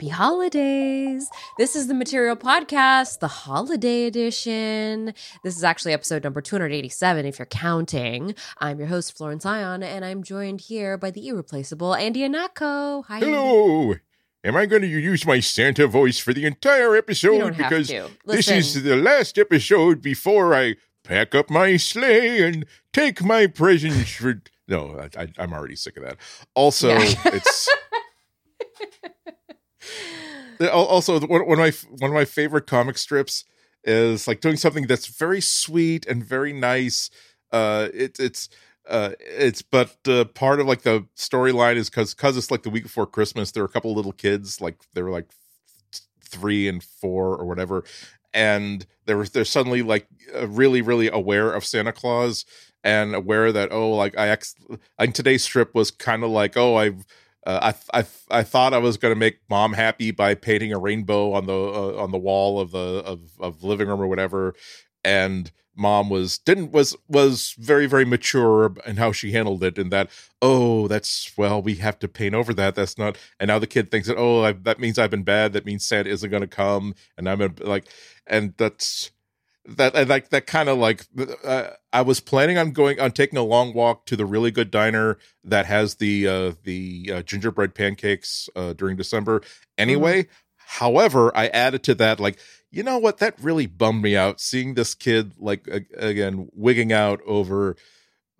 Happy holidays. This is the Material Podcast, the holiday edition. This is actually episode number 287, if you're counting. I'm your host, Florence Ion, and I'm joined here by the irreplaceable Andy Ihnatko. Hi. Hello. Am I going to use my Santa voice for the entire episode? Because this is the last episode before I pack up my sleigh and take my presents for. No, I, I, I'm already sick of that. Also, Yeah. it's. Al- also one, of my one of my favorite comic strips is like doing something that's very sweet and very nice. Uh it, it's uh it's but uh, part of like the storyline is because because it's like the week before christmas there were a couple little kids like they were like th- three and four or whatever and they were they're suddenly like uh, really really aware of santa claus and aware that oh like i ex like today's strip was kind of like oh i've uh, I, I I thought I was going to make mom happy by painting a rainbow on the uh, on the wall of the of of living room or whatever, and mom was didn't was was very very mature in how she handled it, and that oh that's well we have to paint over that that's not and now the kid thinks that oh I, that means I've been bad that means Santa isn't going to come and I'm like and that's that and like that kind of like uh, I was planning on going on taking a long walk to the really good diner that has the uh the uh, gingerbread pancakes uh during December anyway. However, I added to that like you know what that really bummed me out seeing this kid like again wigging out over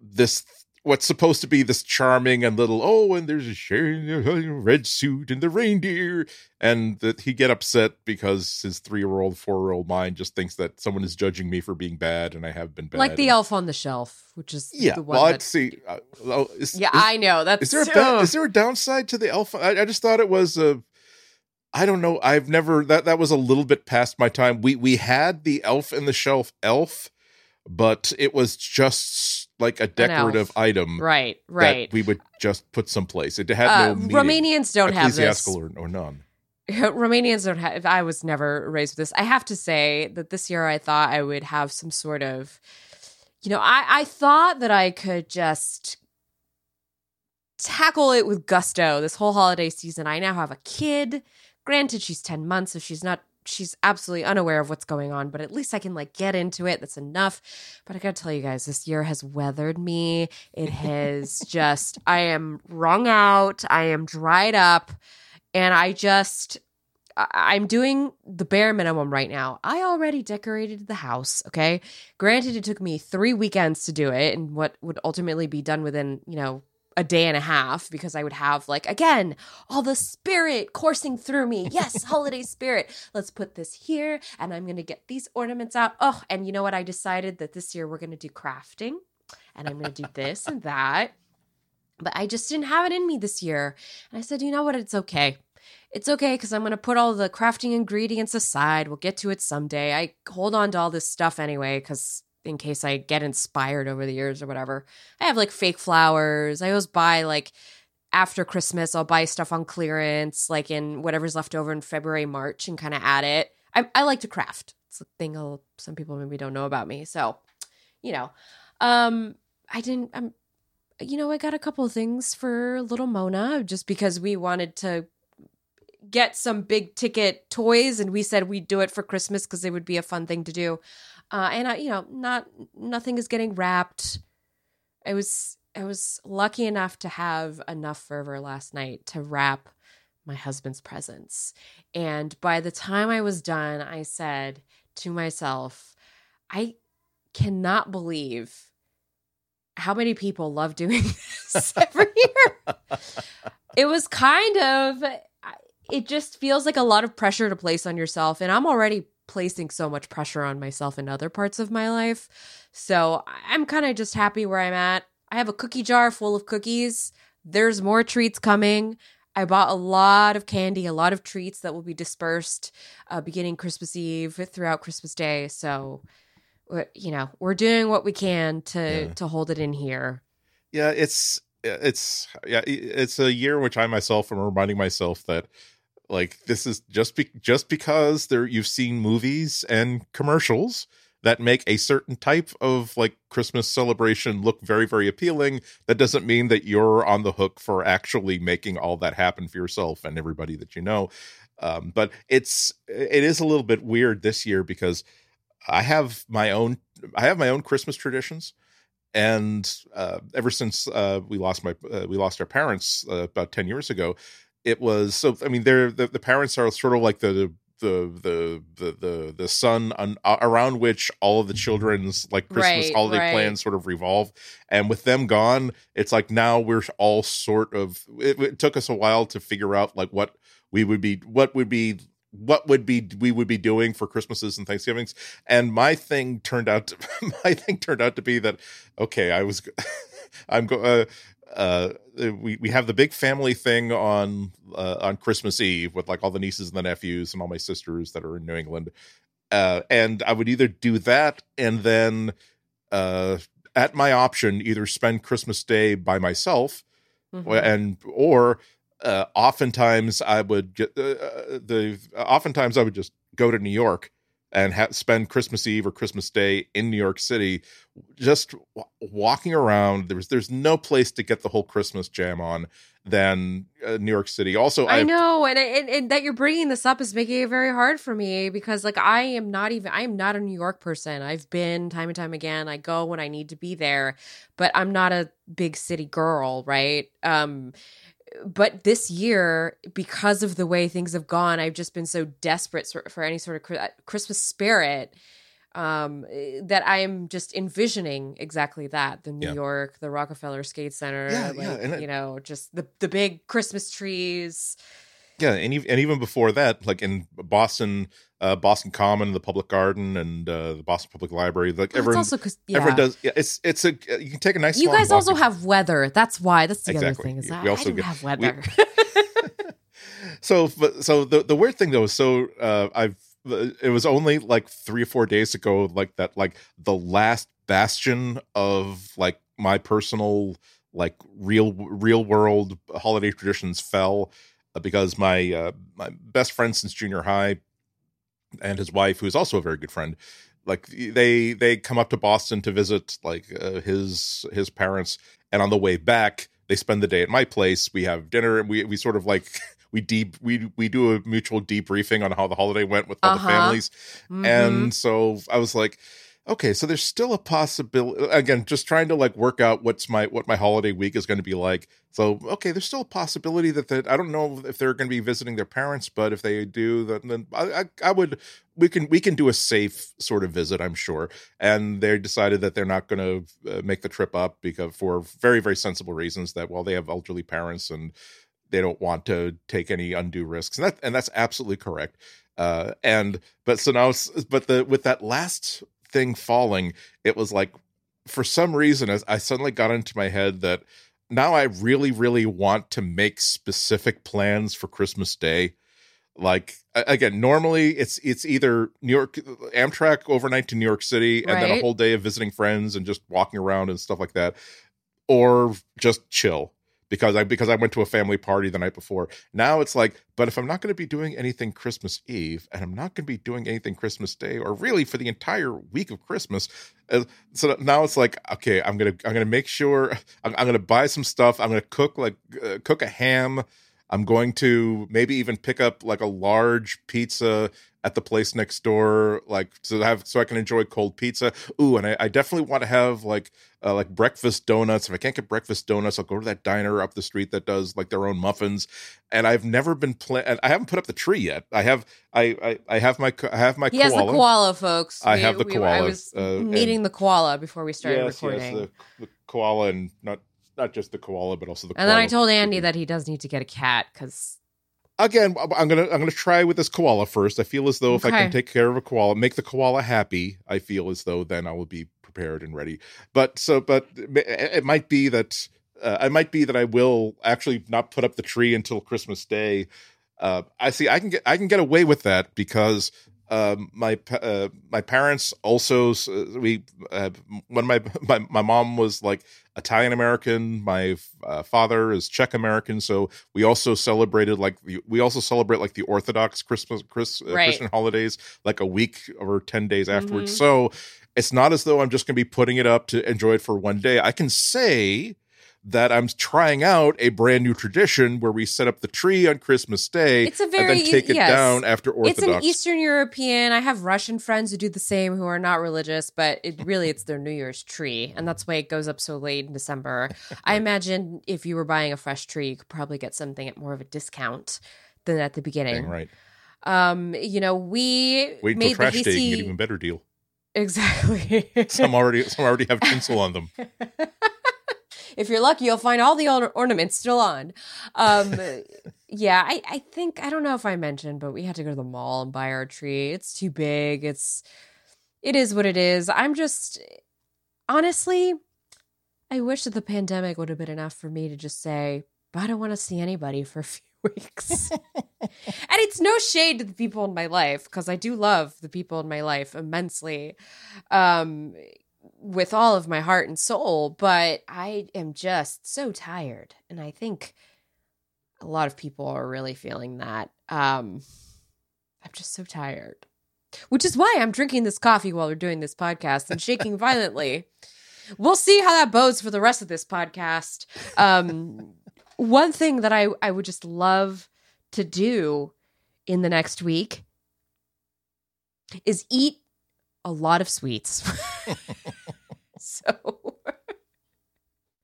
this what's supposed to be this charming and little oh and there's a red suit and the reindeer and that he get upset because his three-year-old four-year-old mind just thinks that someone is judging me for being bad and i have been bad like the and- elf on the shelf, which is yeah the one well that- i'd see uh, oh, is, Yeah, is, I know. That's is there a is there a downside to the elf I, I just thought it was a i don't know i've never that that was a little bit past my time we we had the elf in the shelf elf but it was just like a decorative item right, right. that we would just put someplace. It had Uh, no meaning, Romanians don't have this. or, or none. Romanians don't have. I was never raised with this. I have to say that this year I thought I would have some sort of, you know, I I thought that I could just tackle it with gusto this whole holiday season. I now have a kid. Granted, she's ten months, so she's not. She's absolutely unaware of what's going on, but at least I can like get into it. That's enough. But I gotta tell you guys, this year has weathered me. It has just, I am wrung out. I am dried up and I just I'm doing the bare minimum right now. I already decorated the house, okay? Granted it took me 3 weekends to do it and what would ultimately be done within, you know, a day and a half because I would have like again all the spirit coursing through me. Yes, holiday spirit. Let's put this here and I'm going to get these ornaments out. Oh, and you know what I decided that this year we're going to do crafting and I'm going to do this and that. But I just didn't have it in me this year. And I said, you know what? It's okay. It's okay because I'm going to put all the crafting ingredients aside. We'll get to it someday. I hold on to all this stuff anyway because in case I get inspired over the years or whatever. I have like fake flowers. I always buy like after Christmas, I'll buy stuff on clearance, like in whatever's left over in February, March, and kind of add it. I, I like to craft. It's a thing I'll, some people maybe don't know about me. So, you know, um, I didn't, I'm, you know, I got a couple of things for little Mona just because we wanted to get some big ticket toys and we said we'd do it for Christmas because it would be a fun thing to do. Uh, and I, you know, not nothing is getting wrapped. I was I was lucky enough to have enough fervor last night to wrap my husband's presents. And by the time I was done, I said to myself, I cannot believe how many people love doing this every year. it was kind of it just feels like a lot of pressure to place on yourself and I'm already placing so much pressure on myself in other parts of my life. So I'm kind of just happy where I'm at. I have a cookie jar full of cookies. There's more treats coming. I bought a lot of candy, a lot of treats that will be dispersed uh, beginning Christmas Eve throughout Christmas Day. So, you know, we're doing what we can to Yeah. to hold it in here. Yeah, it's it's yeah, it's a year in which I myself am reminding myself that like this is just be, just because there you've seen movies and commercials that make a certain type of like Christmas celebration look very very appealing that doesn't mean that you're on the hook for actually making all that happen for yourself and everybody that you know. Um, but it's it is a little bit weird this year because I have my own I have my own Christmas traditions, and uh, ever since uh, we lost my uh, we lost our parents uh, about ten years ago, it was so. I mean, they're the, the parents are sort of like the the the the the the sun on, around which all of the children's like Christmas Right, holiday right. plans sort of revolve. And with them gone, it's like now we're all sort of. It, it took us a while to figure out like what we would be, what would be. What would be we would be doing for Christmases and Thanksgivings, and my thing turned out to, my thing turned out to be that okay, I was I'm go uh, uh we we have the big family thing on uh, on Christmas Eve with like all the nieces and the nephews and all my sisters that are in New England. Uh and I would either do that and then uh at my option either spend Christmas Day by myself Mhm. and or uh, oftentimes I would get uh, uh, the oftentimes I would just go to New York and ha- spend Christmas Eve or Christmas Day in New York City, just w- walking around. There's there's no place to get the whole Christmas jam on than uh, New York City. Also, I I've- know, and, and and that you're bringing this up is making it very hard for me because like I am not even I am not a New York person. I've been time and time again. I go when I need to be there, but I'm not a big city girl, right? Um but this year because of the way things have gone, I've just been so desperate for, any sort of Christmas spirit um that I am just envisioning exactly that the New Yeah. York the Rockefeller Skate Center Yeah, like yeah, you know just the the big Christmas trees yeah, and and even before that, like in Boston, uh, Boston Common, the Public Garden, and uh, the Boston Public Library, like Well, it's everyone. also yeah. Everyone does. Yeah, it's it's a you can take a nice. you guys also have weather. That's why. That's the other thing. Is that We also get- have we- weather. so but- so the the weird thing though is so uh i've it was only like three or four days ago like that like the last bastion of like my personal like real real world holiday traditions fell uh, because my uh my best friend since junior high and his wife who is also a very good friend like they they come up to boston to visit like uh, his his parents and on the way back they spend the day at my place we have dinner and we we sort of like we deep we we do a mutual debriefing on how the holiday went with all Uh-huh. the families Mhm. and so i was like okay so there's still a possibility again just trying to like work out what's my what my holiday week is going to be like. So okay there's still a possibility that that i don't know if they're going to be visiting their parents but if they do then, then I, I i would we can we can do a safe sort of visit i'm sure. And they decided that they're not going to uh, make the trip up because for very very sensible reasons that well they have elderly parents and they don't want to take any undue risks. And that and that's absolutely correct. Uh and but so now but the with that last thing falling it was like for some reason as i suddenly got into my head that now i really really want to make specific plans for christmas day. Like again normally it's it's either new york amtrak overnight to new york city and then a whole day of visiting friends and just walking around and stuff like that or just chill because I because I went to a family party the night before. Now it's like, but if I'm not going to be doing anything Christmas Eve and I'm not going to be doing anything Christmas Day or really for the entire week of Christmas, uh, so now it's like, okay, I'm gonna I'm gonna make sure I'm, I'm gonna buy some stuff. I'm gonna cook like uh, cook a ham. I'm going to maybe even pick up like a large pizza at the place next door, like to have so I can enjoy cold pizza. Ooh, and I, I definitely want to have like uh, like breakfast donuts. If I can't get breakfast donuts, I'll go to that diner up the street that does like their own muffins. And I've never been pla- and I haven't put up the tree yet. I have I I, I have my I have my he has the koala. koala, folks. I have the I koala, was uh, meeting and- the koala before we started yes, recording. yes, the, the koala and not not just the koala, but also the. and then I told Andy that he does need to get a cat because again i'm gonna i'm gonna try with this koala first. I feel as though if i can take care of a koala make the koala happy i feel as though then i will be prepared and ready. But so but it might be that uh, it might be that i will actually not put up the tree until christmas day. Uh, i see i can get i can get away with that because um, my uh, my parents also we uh, when my, my my mom was like Italian American, my uh, father is Czech American, so we also celebrated like the, we also celebrate like the Orthodox Christmas Chris, uh, Right. Christian holidays like a week or ten days afterwards. Mhm. So it's not as though I'm just going to be putting it up to enjoy it for one day. I can say that I'm trying out a brand new tradition where we set up the tree on Christmas Day It's a very and then take it yes. down after Orthodox. It's an Eastern European. I have Russian friends who do the same who are not religious, but it really it's their New Year's tree, and that's why it goes up so late in December. I imagine if you were buying a fresh tree, you could probably get something at more of a discount than at the beginning. right. Um, you know, we Wait made until trash the day, you can hasty get even better deal. exactly. Some already, some already have tinsel on them. if you're lucky, you'll find all the or- ornaments still on. Um, yeah, I, I think I don't know if I mentioned, but we had to go to the mall and buy our tree. It's too big. It's it is what it is. I'm just honestly, I wish that the pandemic would have been enough for me to just say, but I don't want to see anybody for a few weeks. and it's no shade to the people in my life because I do love the people in my life immensely. Um, with all of my heart and soul, but I am just so tired. And I think a lot of people are really feeling that. Um, I'm just so tired, which is why I'm drinking this coffee while we're doing this podcast and shaking violently. We'll see how that bodes for the rest of this podcast. Um, one thing that I, I would just love to do in the next week is eat a lot of sweets. so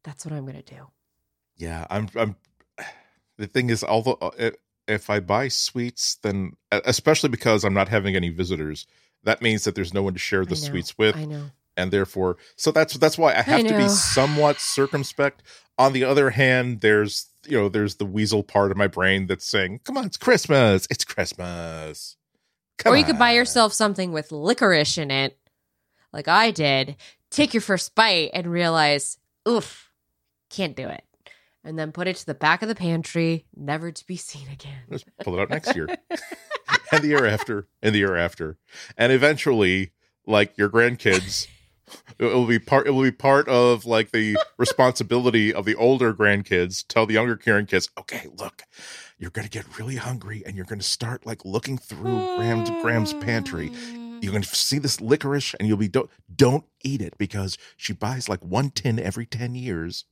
that's what I'm going to do. Yeah, I'm. I'm. The thing is, although uh, if I buy sweets, then especially because I'm not having any visitors, that means that there's no one to share the know, sweets with, I know. and therefore, so that's that's why I have to be somewhat circumspect. On the other hand, there's you know there's the weasel part of my brain that's saying, "Come on, it's Christmas! It's Christmas!" Come or you could buy yourself something with licorice in it, like I did. Take your first bite and realize, oof, can't do it. And then put it to the back of the pantry, never to be seen again. Just pull it out next year, and the year after, and the year after, and eventually, like your grandkids, it will be part. It will be part of like the responsibility of the older grandkids. Tell the younger kids okay, look, you're gonna get really hungry, and you're gonna start like looking through Graham's Graham's pantry. You're gonna see this licorice, and you'll be don't don't eat it because she buys like one tin every ten years.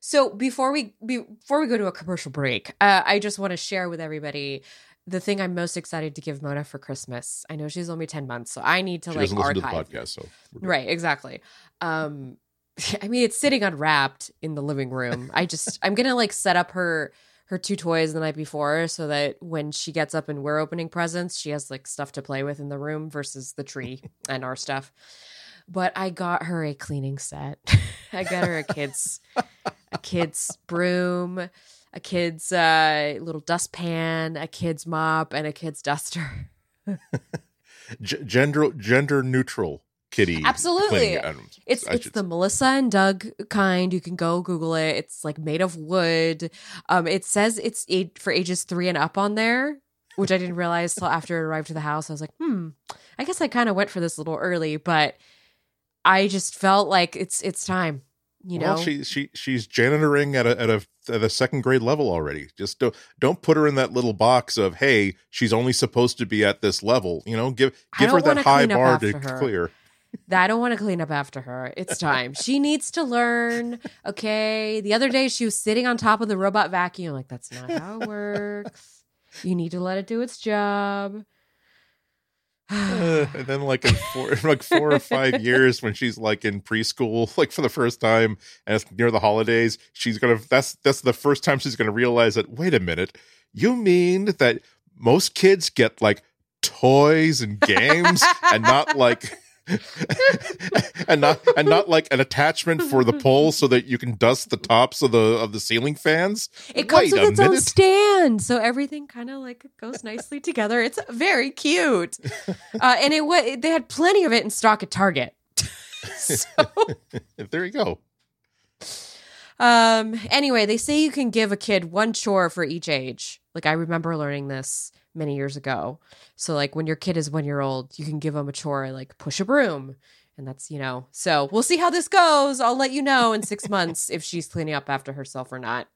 So before we before we go to a commercial break, uh, I just want to share with everybody the thing I'm most excited to give Mona for Christmas. I know she's only ten months, so I need to She like archive. to the podcast, so. Right, exactly. Um, I mean, it's sitting unwrapped in the living room. I just I'm gonna like set up her her two toys the night before so that when she gets up and we're opening presents, she has like stuff to play with in the room versus the tree and our stuff. But I got her a cleaning set. I got her a kid's a kid's broom, a kid's uh, little dustpan, a kid's mop, and a kid's duster. G- gender gender neutral kitty. Absolutely. It's I it's the Melissa and Doug kind. You can go Google it. It's like made of wood. Um, it says it's eight for ages three and up on there, which I didn't realize till after it arrived to the house. I was like, hmm, I guess I kind of went for this a little early, but I just felt like it's it's time. You know, well, she she she's janitoring at a at a at a second grade level already. Just don't don't put her in that little box of hey, she's only supposed to be at this level. You know, give give her that high bar to her. clear. I don't want to clean up after her. It's time. she needs to learn. Okay. The other day she was sitting on top of the robot vacuum. Like, that's not how it works. You need to let it do its job. Uh, and then like in four like four or five years when she's like in preschool like for the first time and it's near the holidays she's gonna that's that's the first time she's gonna realize that wait a minute you mean that most kids get like toys and games and not like and not and not like an attachment for the pole so that you can dust the tops of the of the ceiling fans It comes Wait with a its own stand, so everything kind of like goes nicely together. It's very cute, uh, and it was they had plenty of it in stock at Target. so, there you go um, anyway, they say you can give a kid one chore for each age. Like I remember learning this many years ago. So like when your kid is one year old, you can give them a chore like push a broom. And that's, you know, so we'll see how this goes. I'll let you know in six months if she's cleaning up after herself or not.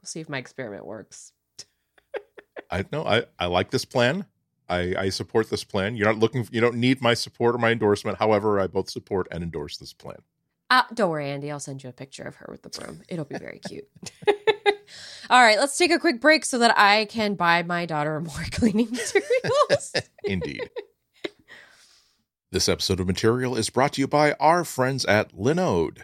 We'll see if my experiment works. I know I, I like this plan. I, I support this plan. You're not looking you don't need my support or my endorsement. However, I both support and endorse this plan. Uh, don't worry, Andy. I'll send you a picture of her with the broom. It'll be very cute. All right, let's take a quick break so that I can buy my daughter more cleaning materials. Indeed. This episode of Material is brought to you by our friends at Linode.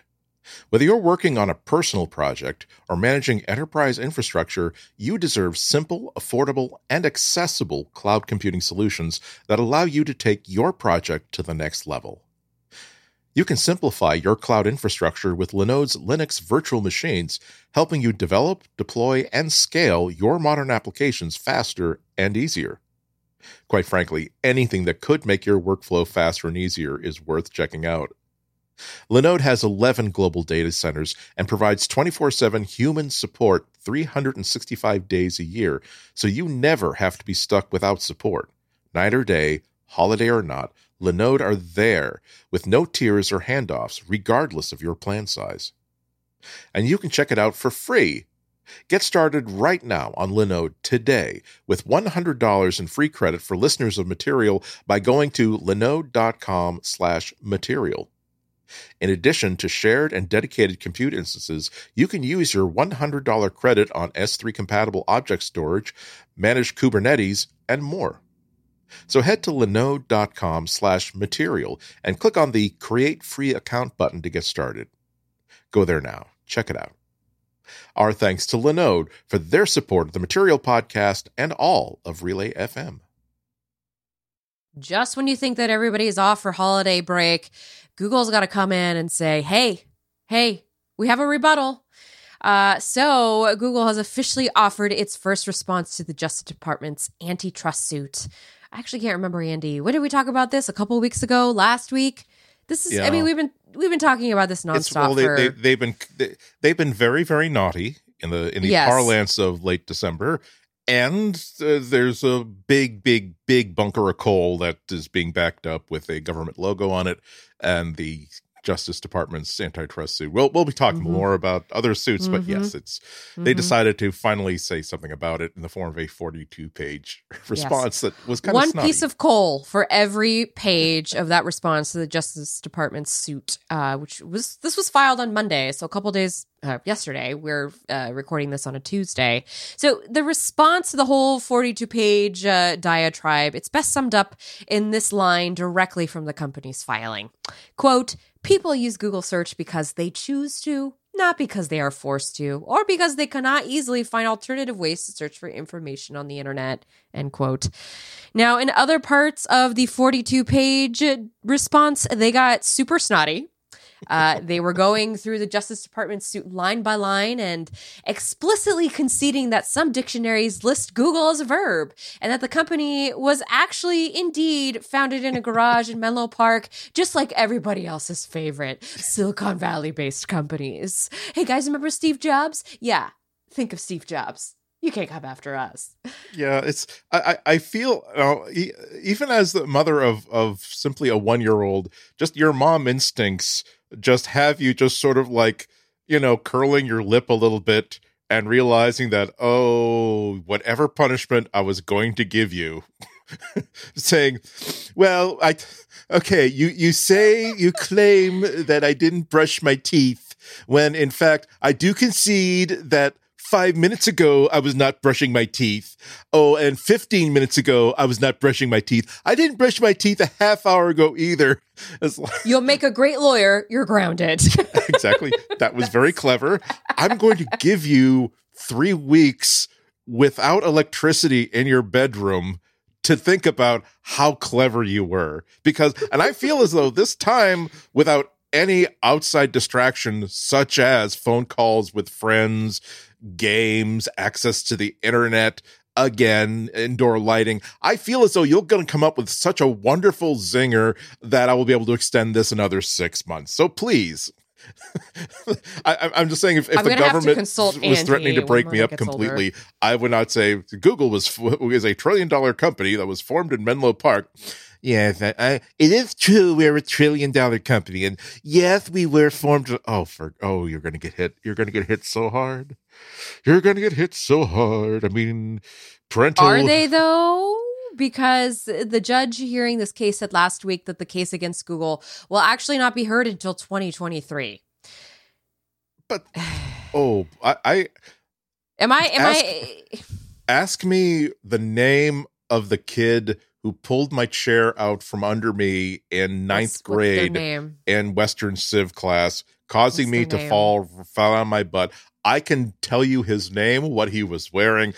Whether you're working on a personal project or managing enterprise infrastructure, you deserve simple, affordable, and accessible cloud computing solutions that allow you to take your project to the next level. You can simplify your cloud infrastructure with Linode's Linux virtual machines, helping you develop, deploy, and scale your modern applications faster and easier. Quite frankly, anything that could make your workflow faster and easier is worth checking out. Linode has 11 global data centers and provides 24 7 human support 365 days a year, so you never have to be stuck without support. Night or day, holiday or not, Linode are there with no tiers or handoffs, regardless of your plan size. And you can check it out for free. Get started right now on Linode today with $100 in free credit for listeners of Material by going to linode.com slash material. In addition to shared and dedicated compute instances, you can use your $100 credit on S3 compatible object storage, managed Kubernetes, and more. So head to linode.com slash material and click on the Create Free Account button to get started. Go there now. Check it out. Our thanks to Linode for their support of the Material Podcast and all of Relay FM. Just when you think that everybody's off for holiday break, Google's got to come in and say, hey, hey, we have a rebuttal. Uh, so, Google has officially offered its first response to the Justice Department's antitrust suit. I actually can't remember, Andy. When did we talk about this? A couple weeks ago, last week. This is. Yeah. I mean, we've been we've been talking about this It's, nonstop well, they, for. they, they've been they, they've been very very naughty in the in the Yes. parlance of late December, and uh, there's a big big big bunker of coal that is being backed up with a government logo on it, and the Justice Department's antitrust suit. We'll we'll be talking Mhm. more about other suits, but Mhm. yes, it's they Mhm. decided to finally say something about it in the form of a 42 page response that was kind of one piece of coal for every page of that response to the Justice Department's suit, uh, which was this was filed on Monday, so a couple days uh, yesterday. We're uh, recording this on a Tuesday, so the response to the whole forty-two page uh, diatribe it's best summed up in this line directly from the company's filing: "Quote: People use Google search because they choose to." Not because they are forced to, or because they cannot easily find alternative ways to search for information on the internet. End quote. Now, in other parts of the 42 page response, they got super snotty. Uh, they were going through the Justice Department suit line by line and explicitly conceding that some dictionaries list Google as a verb and that the company was actually indeed founded in a garage in Menlo Park, just like everybody else's favorite Silicon Valley based companies. Hey guys, remember Steve Jobs? Yeah, think of Steve Jobs. You can't come after us. Yeah, it's I I, feel uh, even as the mother of of simply a one year old, just your mom instincts just have you just sort of like you know curling your lip a little bit and realizing that oh whatever punishment I was going to give you, saying, well I okay you you say you claim that I didn't brush my teeth when in fact I do concede that five minutes ago I was not brushing my teeth. Oh, and 15 minutes ago I was not brushing my teeth. I didn't brush my teeth a half hour ago either. Like, You'll make a great lawyer. You're grounded. exactly. That was very clever. I'm going to give you three weeks without electricity in your bedroom to think about how clever you were. Because, and I feel as though this time, without any outside distraction, such as phone calls with friends, games, access to the internet, again, indoor lighting. I feel as though you're going to come up with such a wonderful zinger that I will be able to extend this another six months. So please. I, I'm just saying, if, if the gonna have to government was threatening to break me up gets older. completely, I would not say Google was is a trillion dollar company that was formed in Menlo Park. Yes, I, I, it is true. We're a trillion dollar company, and yes, we were formed. Oh, for oh, you're gonna get hit. You're gonna get hit so hard. You're gonna get hit so hard. I mean, parental. Are they though? because the judge hearing this case said last week that the case against Google will actually not be heard until 2023. But oh, I, I am I am ask, I ask me the name of the kid who pulled my chair out from under me in ninth grade in Western Civ class, causing what's me to name? fall fall on my butt. I can tell you his name, what he was wearing.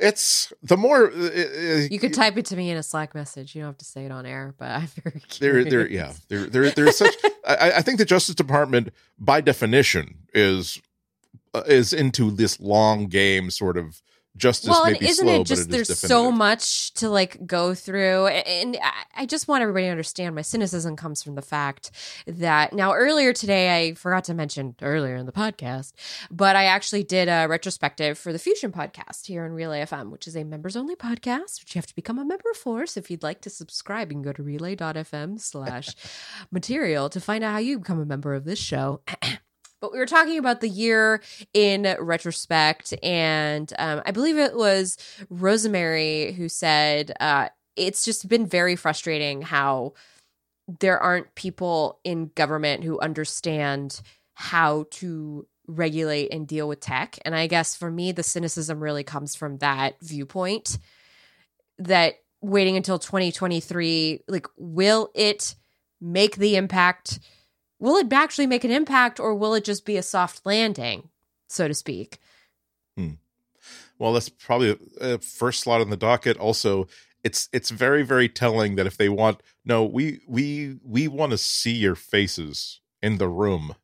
It's the more uh, uh you could type it to me in a Slack message. You don't have to say it on air, but I'm very curious. There, there, yeah, there, there, there's such. I, I think the Justice Department, by definition, is uh, is into this long game sort of justice well, and isn't slow, it just there's definitive. so much to like go through? And i just want everybody to understand my cynicism comes from the fact that now earlier today i forgot to mention earlier in the podcast but i actually did a retrospective for the fusion podcast here in relay fm which is a members only podcast which you have to become a member for. So if you'd like to subscribe you can go to relay.fm slash material to find out how you become a member of this show but we were talking about the year in retrospect, and um, I believe it was Rosemary who said uh, it's just been very frustrating how there aren't people in government who understand how to regulate and deal with tech. And I guess for me, the cynicism really comes from that viewpoint that waiting until 2023, like, will it make the impact? Will it actually make an impact or will it just be a soft landing, so to speak? Hmm. Well, that's probably a first slot on the docket. Also, it's it's very very telling that if they want no, we we we want to see your faces in the room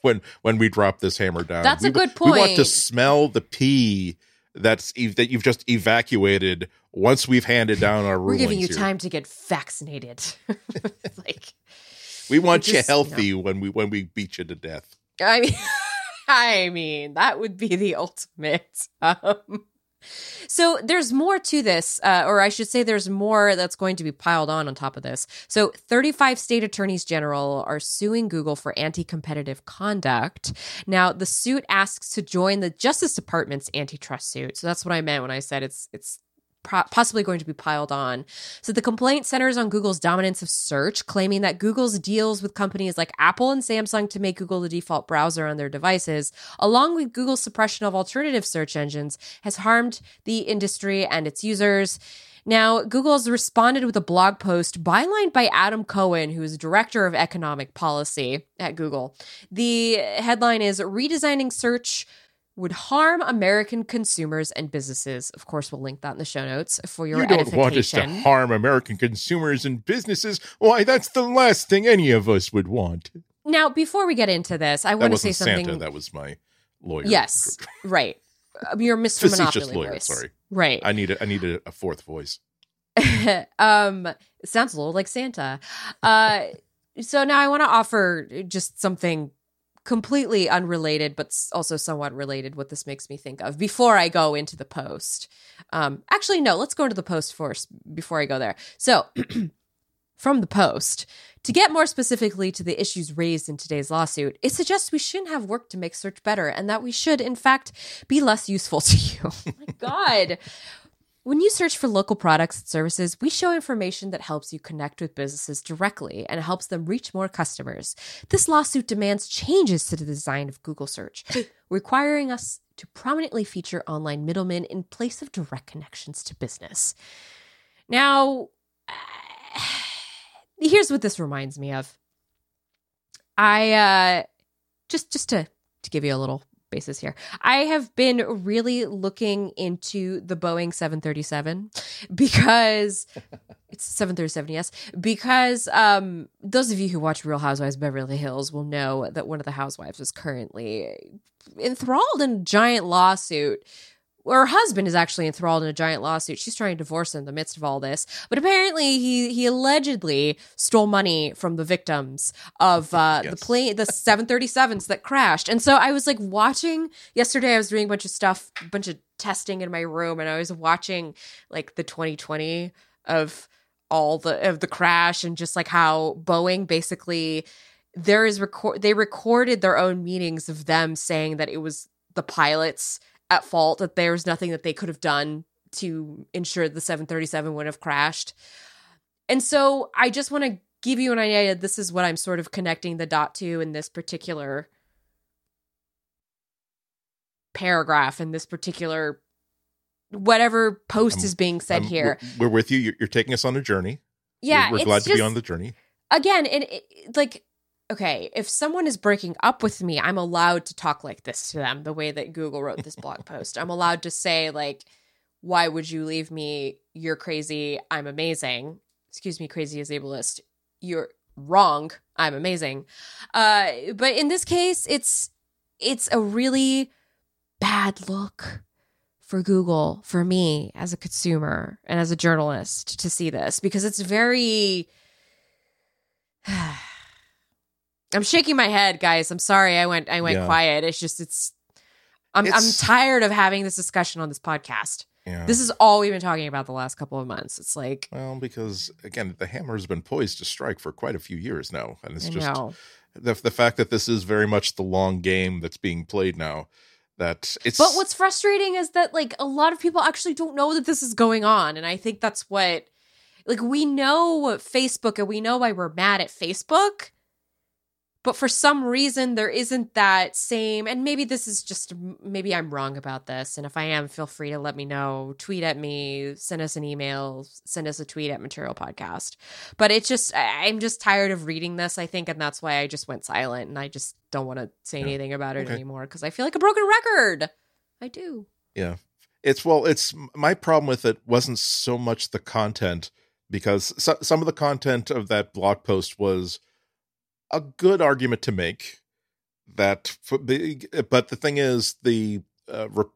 when when we drop this hammer down. That's we, a good point. We want to smell the pee that's that you've just evacuated once we've handed down our. We're giving you here. time to get vaccinated. like we want just, you healthy you know. when we when we beat you to death. I mean, I mean that would be the ultimate. Um, so there's more to this, uh, or I should say, there's more that's going to be piled on on top of this. So 35 state attorneys general are suing Google for anti-competitive conduct. Now the suit asks to join the Justice Department's antitrust suit. So that's what I meant when I said it's it's possibly going to be piled on. So the complaint centers on Google's dominance of search, claiming that Google's deals with companies like Apple and Samsung to make Google the default browser on their devices, along with Google's suppression of alternative search engines, has harmed the industry and its users. Now, Google has responded with a blog post bylined by Adam Cohen, who is director of economic policy at Google. The headline is Redesigning Search would harm American consumers and businesses. Of course, we'll link that in the show notes for your You don't want us to harm American consumers and businesses. Why, that's the last thing any of us would want. Now, before we get into this, I want to say something. Santa, that was my lawyer. Yes, right. Um, you're Mr. Facetious Monopoly lawyer. Voice. Sorry, right. I need a, I need a, a fourth voice. um, sounds a little like Santa. Uh, so now I want to offer just something completely unrelated, but also somewhat related, what this makes me think of before I go into the post. Um, actually, no, let's go into the post first before I go there. So, from the post, to get more specifically to the issues raised in today's lawsuit, it suggests we shouldn't have worked to make search better and that we should, in fact, be less useful to you. oh my God. When you search for local products and services, we show information that helps you connect with businesses directly and helps them reach more customers. This lawsuit demands changes to the design of Google search, requiring us to prominently feature online middlemen in place of direct connections to business. Now, here's what this reminds me of. I uh just just to to give you a little basis here. I have been really looking into the Boeing 737 because it's 737, yes, because um, those of you who watch Real Housewives Beverly Hills will know that one of the housewives is currently enthralled in a giant lawsuit her husband is actually enthralled in a giant lawsuit. She's trying to divorce him in the midst of all this. But apparently he he allegedly stole money from the victims of uh, yes. the plane the 737s that crashed. And so I was like watching yesterday I was doing a bunch of stuff, a bunch of testing in my room and I was watching like the 2020 of all the of the crash and just like how Boeing basically there is record they recorded their own meetings of them saying that it was the pilots at fault that there's nothing that they could have done to ensure the 737 would have crashed. And so I just want to give you an idea. This is what I'm sort of connecting the dot to in this particular paragraph, in this particular whatever post I'm- is being said Um, here. We're, we're with you. You're, you're taking us on a journey. Yeah, we're, we're glad to be on the journey. again, and it like okay, if someone is breaking up with me, I'm allowed to talk like this to them, the way that Google wrote this blog post. I'm allowed to say like, "Why would you leave me? You're crazy. I'm amazing." Excuse me, crazy as ableist. You're wrong. I'm amazing. Uh, but in this case, it's it's a really bad look for Google, for me as a consumer and as a journalist to see this because it's very. I'm shaking my head, guys. I'm sorry. I went. I went Yeah. quiet. It's just. It's. I'm. It's- I'm tired of having this discussion on this podcast. Yeah. This is all we've been talking about the last couple of months. It's like well, because again, the hammer has been poised to strike for quite a few years now, and it's I just know. the the fact that this is very much the long game that's being played now. That it's But what's frustrating is that like a lot of people actually don't know that this is going on, and I think that's what like we know Facebook and we know why we're mad at Facebook. But for some reason, there isn't that same, and maybe this is just, maybe I'm wrong about this. And if I am, feel free to let me know. Tweet at me, send us an email, send us a tweet at Material Podcast. But it's just, I'm just tired of reading this, I think. And that's why I just went silent and I just don't want to say Yeah. anything about it Okay. anymore because I feel like a broken record. I do. Yeah. It's well it's my problem with it wasn't so much the content because so, some of the content of that blog post was a good argument to make that but the thing is the uh, rep,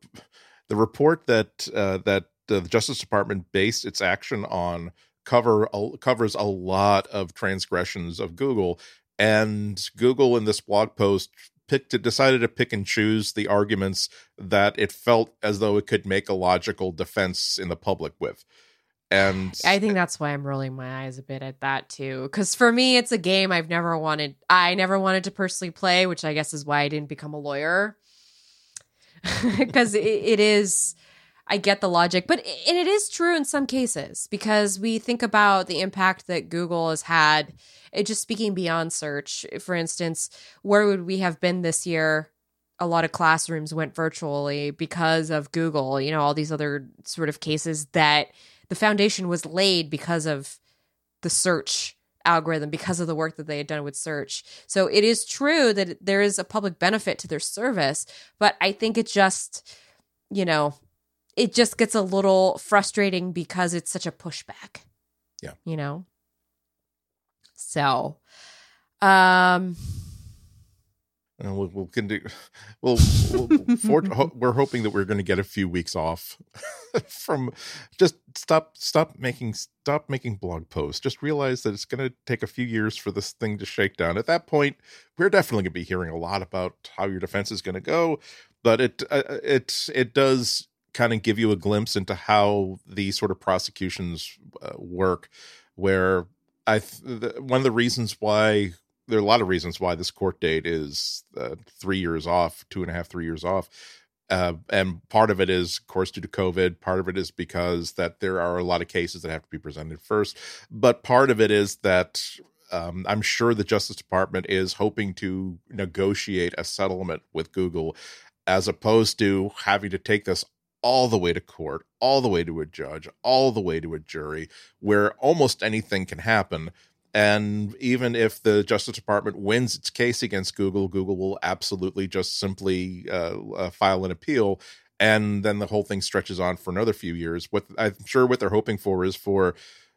the report that uh, that uh, the justice department based its action on cover covers a lot of transgressions of google and google in this blog post picked it decided to pick and choose the arguments that it felt as though it could make a logical defense in the public with. And I think that's why I'm rolling my eyes a bit at that too. Because for me, it's a game I've never wanted. I never wanted to personally play, which I guess is why I didn't become a lawyer. Because it, it is, I get the logic, but and it is true in some cases because we think about the impact that Google has had. It just speaking beyond search, for instance, where would we have been this year? A lot of classrooms went virtually because of Google. You know, all these other sort of cases that the foundation was laid because of the search algorithm because of the work that they had done with search. So it is true that there is a public benefit to their service, but I think it just, you know, it just gets a little frustrating because it's such a pushback. Yeah. You know. So um uh, we'll, we'll can do. We'll, we'll for, ho- we're hoping that we're going to get a few weeks off from just stop stop making stop making blog posts. Just realize that it's going to take a few years for this thing to shake down. At that point, we're definitely going to be hearing a lot about how your defense is going to go. But it uh, it it does kind of give you a glimpse into how these sort of prosecutions uh, work. Where I th- the, one of the reasons why there are a lot of reasons why this court date is uh, three years off, two and a half, three years off. Uh, and part of it is, of course, due to COVID. Part of it is because that there are a lot of cases that have to be presented first. But part of it is that um, I'm sure the Justice Department is hoping to negotiate a settlement with Google, as opposed to having to take this all the way to court, all the way to a judge, all the way to a jury, where almost anything can happen. And even if the Justice Department wins its case against Google, Google will absolutely just simply uh, uh, file an appeal, and then the whole thing stretches on for another few years. What I'm sure what they're hoping for is for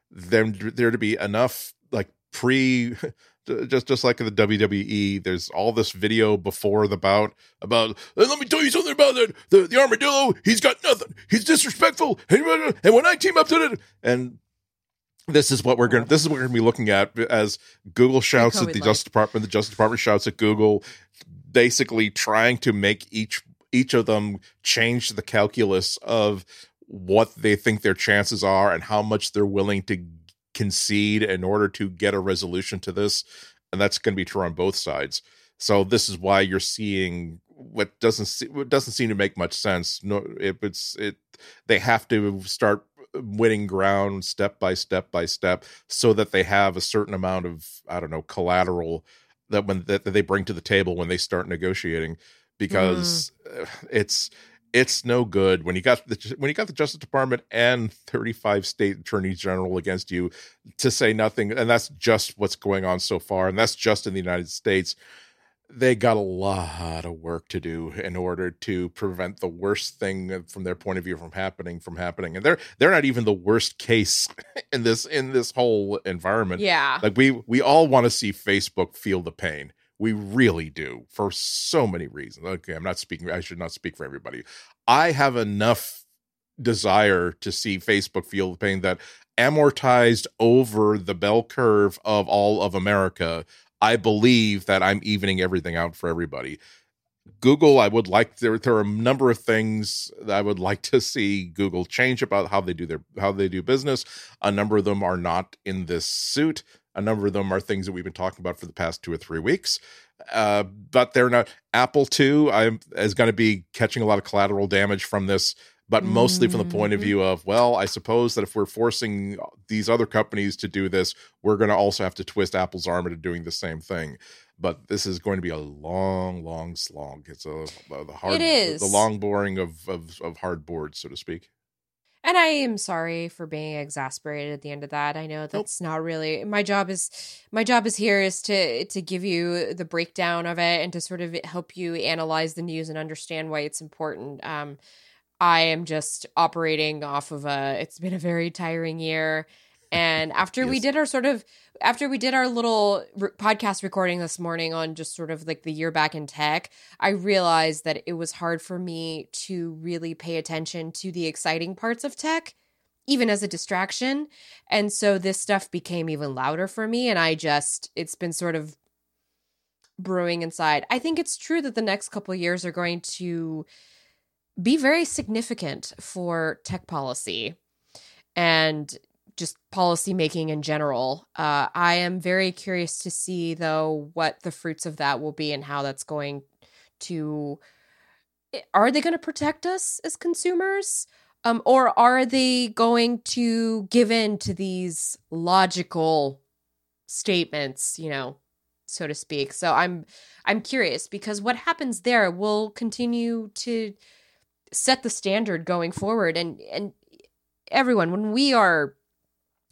them there to be enough like pre. Just just like in the WWE, there's all this video before the bout about. "Uh, let me tell you something about it. The the armadillo, he's got nothing. He's disrespectful, and when I team up to it, and this is what we're going to this is what we're going to be looking at as google shouts at the life. justice department the justice department shouts at google basically trying to make each each of them change the calculus of what they think their chances are and how much they're willing to concede in order to get a resolution to this and that's going to be true on both sides so this is why you're seeing what doesn't see, what doesn't seem to make much sense. No, it, it's it they have to start winning ground step by step by step so that they have a certain amount of I don't know collateral that when that, that they bring to the table when they start negotiating because mm. it's it's no good when you got the when you got the Justice Department and 35 state attorneys general against you to say nothing and that's just what's going on so far and that's just in the United States they got a lot of work to do in order to prevent the worst thing from their point of view from happening from happening and they're they're not even the worst case in this in this whole environment. Yeah. Like we we all want to see facebook feel the pain. We really do for so many reasons. Okay i'm not speaking i should not speak for everybody. I have enough desire to see facebook feel the pain that amortized over the bell curve of all of america I believe that I'm evening everything out for everybody. Google, I would like there. There are a number of things that I would like to see Google change about how they do their how they do business. A number of them are not in this suit. A number of them are things that we've been talking about for the past two or three weeks. Uh, but they're not. Apple too, I'm is going to be catching a lot of collateral damage from this but mostly from the point of mm-hmm. view of well i suppose that if we're forcing these other companies to do this we're going to also have to twist apple's arm into doing the same thing but this is going to be a long long slog it's a, a the hard it is. the long boring of, of of hard boards so to speak and I am sorry for being exasperated at the end of that. I know that's nope. not really my job is my job is here is to to give you the breakdown of it and to sort of help you analyze the news and understand why it's important. Um I am just operating off of a it's been a very tiring year and after yes. we did our sort of after we did our little re- podcast recording this morning on just sort of like the year back in tech, I realized that it was hard for me to really pay attention to the exciting parts of tech even as a distraction. And so this stuff became even louder for me and I just it's been sort of brewing inside. I think it's true that the next couple years are going to be very significant for tech policy and just policy making in general. Uh, I am very curious to see, though, what the fruits of that will be and how that's going to. Are they going to protect us as consumers? Um, or are they going to give in to these logical statements, you know, so to speak? So I'm I'm curious because what happens there will continue to set the standard going forward and and everyone when we are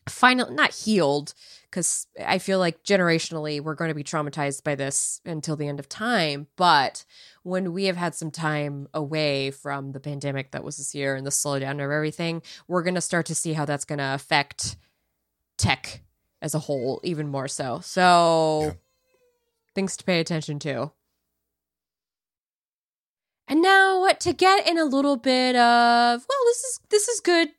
finally not healed because i feel like generationally we're going to be traumatized by this until the end of time but when we have had some time away from the pandemic that was this year and the slowdown of everything we're going to start to see how that's going to affect tech as a whole even more so so yeah. things to pay attention to and now to get in a little bit of well, this is this is good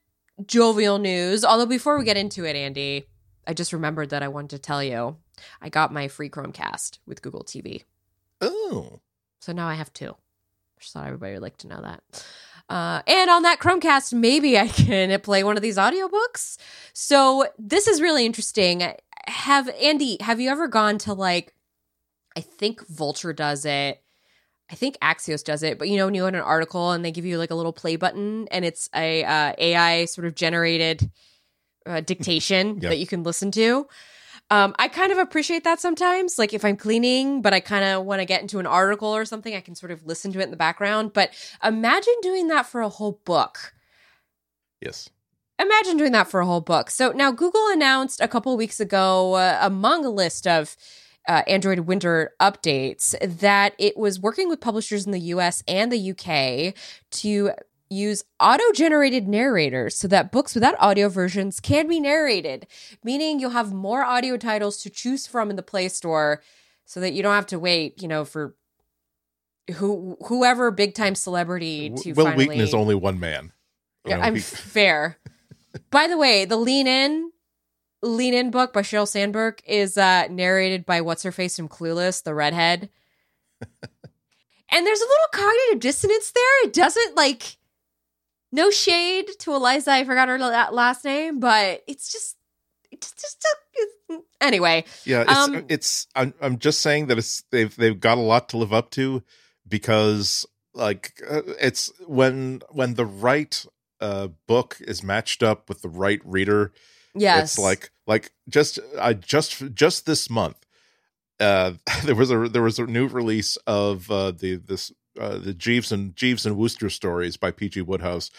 jovial news. Although before we get into it, Andy, I just remembered that I wanted to tell you I got my free Chromecast with Google TV. Oh. So now I have two. Just thought everybody would like to know that. Uh, and on that Chromecast, maybe I can play one of these audiobooks. So this is really interesting. Have Andy, have you ever gone to like I think Vulture does it. I think Axios does it, but you know, when you own an article and they give you like a little play button and it's a uh, AI sort of generated uh, dictation yep. that you can listen to. Um, I kind of appreciate that sometimes. Like if I'm cleaning, but I kind of want to get into an article or something, I can sort of listen to it in the background. But imagine doing that for a whole book. Yes. Imagine doing that for a whole book. So now Google announced a couple weeks ago, uh, among a list of uh, Android winter updates that it was working with publishers in the US and the UK to use auto generated narrators so that books without audio versions can be narrated, meaning you'll have more audio titles to choose from in the Play Store so that you don't have to wait, you know, for who whoever big time celebrity to Will finally... Wheaton is only one man. Yeah, I'm fair. By the way, the lean in Lean In book by Sheryl Sandberg is uh, narrated by what's her face from Clueless, the redhead. and there's a little cognitive dissonance there. It doesn't like no shade to Eliza. I forgot her last name, but it's just it's just it's, anyway. Yeah, it's, um, it's I'm I'm just saying that it's they've they've got a lot to live up to because like uh, it's when when the right uh book is matched up with the right reader Yes. it's like like just i just just this month uh there was a there was a new release of uh the this uh the jeeves and jeeves and wooster stories by pg wodehouse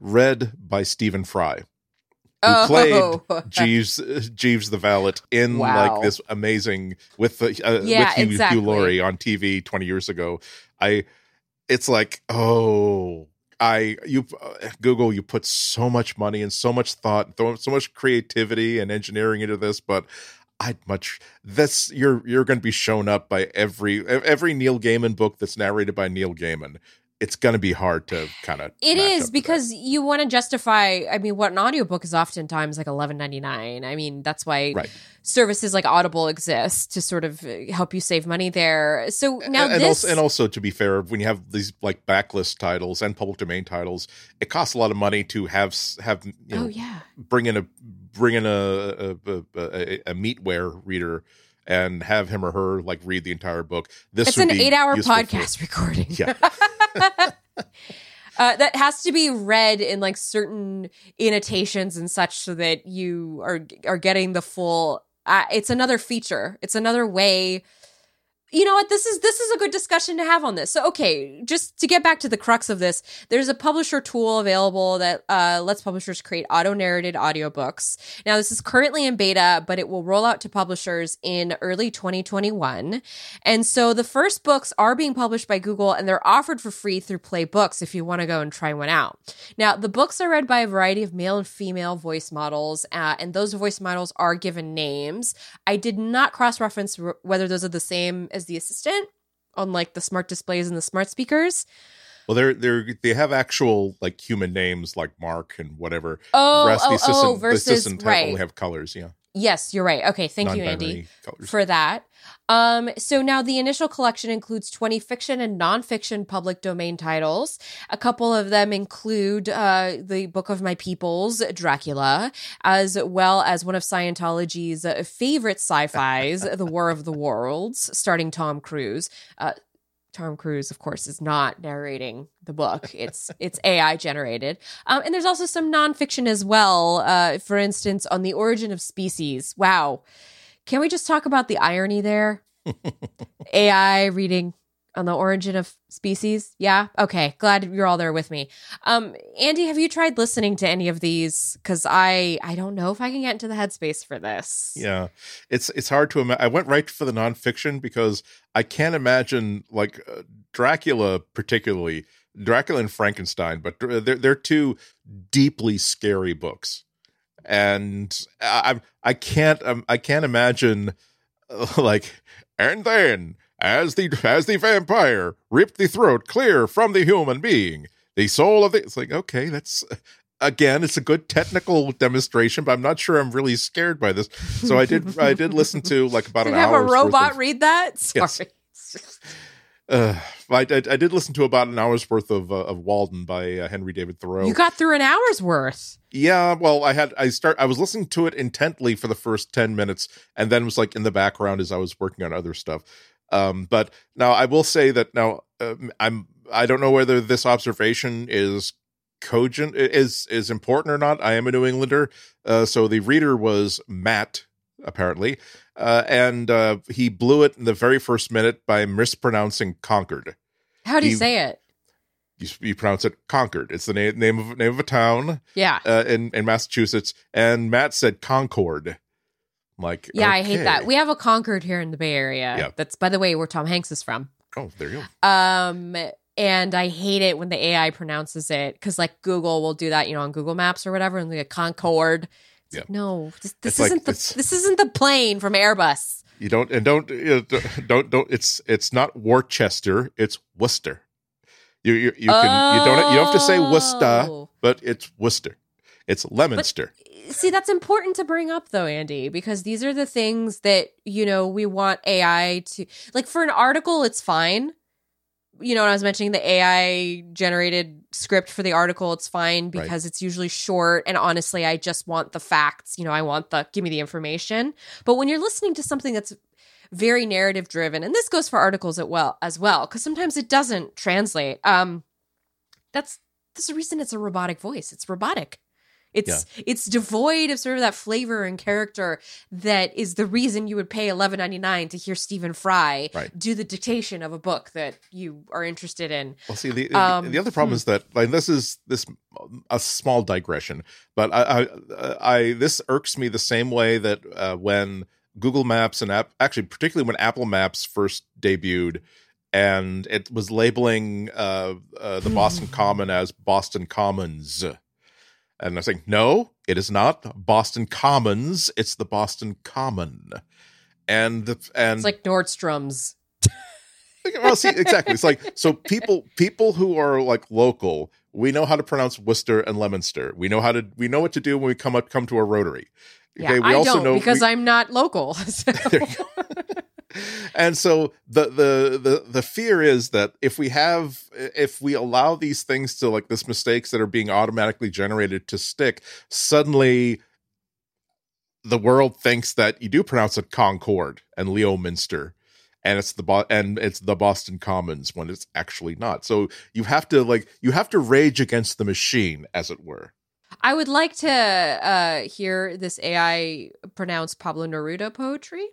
read by stephen fry who played Jeeves Jeeves the Valet in Wow. like this amazing with the uh, Yeah, with Hugh, exactly. Hugh Laurie on TV 20 years ago. I it's like oh I you uh, Google you put so much money and so much thought so much creativity and engineering into this but I'd much this you're you're going to be shown up by every every Neil Gaiman book that's narrated by Neil Gaiman. It's going to be hard to kind of It is because you want to justify. I mean, what an audiobook is oftentimes like eleven ninety nine. I mean, that's why Right. services like Audible exist to sort of uh, help you save money there. So now and, and this, also, and also to be fair, when you have these like backlist titles and public domain titles, it costs a lot of money to have have you know oh yeah, bring in a bring in a a, a, a, meatware reader and have him or her like read the entire book. This it's an be eight hour useful for- podcast recording. Yeah. Uh, that has to be read in like certain annotations and such so that you are are getting the full uh, it's another feature. It's another way you know what? This is this is a good discussion to have on this. So okay just to get back to the crux of this there's a publisher tool available that uh, lets publishers create auto narrated audiobooks. Now this is currently in beta but it will roll out to publishers in early 2021 and so the first books are being published by google and they're offered for free through play books if you want to go and try one out. Now the books are read by a variety of male and female voice models uh, and those voice models are given names. I did not cross reference r- whether those are the same as the assistant on like the smart displays and the smart speakers. Well, they're they're they have actual like human names like Mark and whatever. Oh, Whereas oh, the assistant, oh, the versus assistant right. only have colors. Yeah, yes, you're right. Okay, thank you, Andy, for that. Um, so now the initial collection includes 20 fiction and nonfiction public domain titles. A couple of them include uh, the Book of My Peoples, Dracula, as well as one of Scientology's uh, favorite sci-fis, The War of the Worlds, starring Tom Cruise. Uh, Tom Cruise, of course, is not narrating the book. It's it's AI generated, um, and there's also some nonfiction as well. Uh, for instance, on the origin of species. Wow, can we just talk about the irony there? AI reading on the origin of species. Yeah, okay. Glad you're all there with me. Um, Andy, have you tried listening to any of these? Because I I don't know if I can get into the headspace for this. Yeah, it's it's hard to imagine. I went right for the nonfiction because I can't imagine like uh, Dracula, particularly Dracula and Frankenstein, but they're they're two deeply scary books, and I I can't um, I can't imagine like and then as the as the vampire ripped the throat clear from the human being, the soul of the it's like okay that's again it's a good technical demonstration but i'm not sure i'm really scared by this so i did i did listen to like about Did an you have a robot of- read that? Yes. Uh, I, I, I did listen to about an hour's worth of uh, of walden by uh, henry david thoreau You got through an hour's worth. yeah well i had i start i was listening to it intently for the first 10 minutes and then was like in the background as i was working on other stuff um but now i will say that now um, i'm i don't know whether this observation is cogent is is important or not i am a new englander uh so the reader was matt apparently uh and uh he blew it in the very first minute by mispronouncing concord How do you He- say it? you, you pronounce it concord it's the name name of name of a town Yeah. uh, in in Massachusetts, and Matt said Concord. Like, Yeah, I hate that. We have a Concord here in the Bay Area. Yeah. That's by the way where Tom Hanks is from. oh, there you go. Um and I hate it when the AI pronounces it because like Google will do that, you know, on Google Maps or whatever, and like Concord. It's Yeah. like, no, this, this isn't the it's- this isn't the plane from Airbus. You don't and don't don't don't. It's it's not Worcester. It's Worcester. You you, you can you don't you don't have to say Worcester, Oh. but it's Worcester. It's Leominster. See, that's important to bring up though, Andy, because these are the things that, you know, we want AI to like for an article, it's fine. you know, when I was mentioning the AI generated script for the article, it's fine because right. it's usually short. And honestly, I just want the facts. You know, I want the give me the information. But when you're listening to something that's very narrative driven, and this goes for articles as well, as well, because sometimes it doesn't translate. Um, that's that's the reason it's a robotic voice. It's robotic. It's yeah. it's devoid of sort of that flavor and character that is the reason you would pay eleven ninety nine to hear Stephen Fry right. do the dictation of a book that you are interested in. Well, see, the um, the other problem hmm. is that like this is this a small digression, but I I, I this irks me the same way that uh, when Google Maps and app actually particularly when Apple Maps first debuted and it was labeling uh, uh, the Boston Common as Boston Commons and I was like, no, it is not Boston Commons. It's the Boston Common. And the, and it's like Nordstrom's. well, see, exactly. It's like so people people who are like local, we know how to pronounce Worcester and Leominster. We know how to we know what to do when we come up come to a rotary. Okay, yeah, we I also don't know because we, I'm not local. So. and so the, the the the fear is that if we have if we allow these things to like this mistakes that are being automatically generated to stick suddenly the world thinks that you do pronounce it concord and leominster and it's the Bo- and it's the boston commons when it's actually not. So you have to like you have to rage against the machine as it were. I would like to uh, hear this AI pronounce Pablo Neruda poetry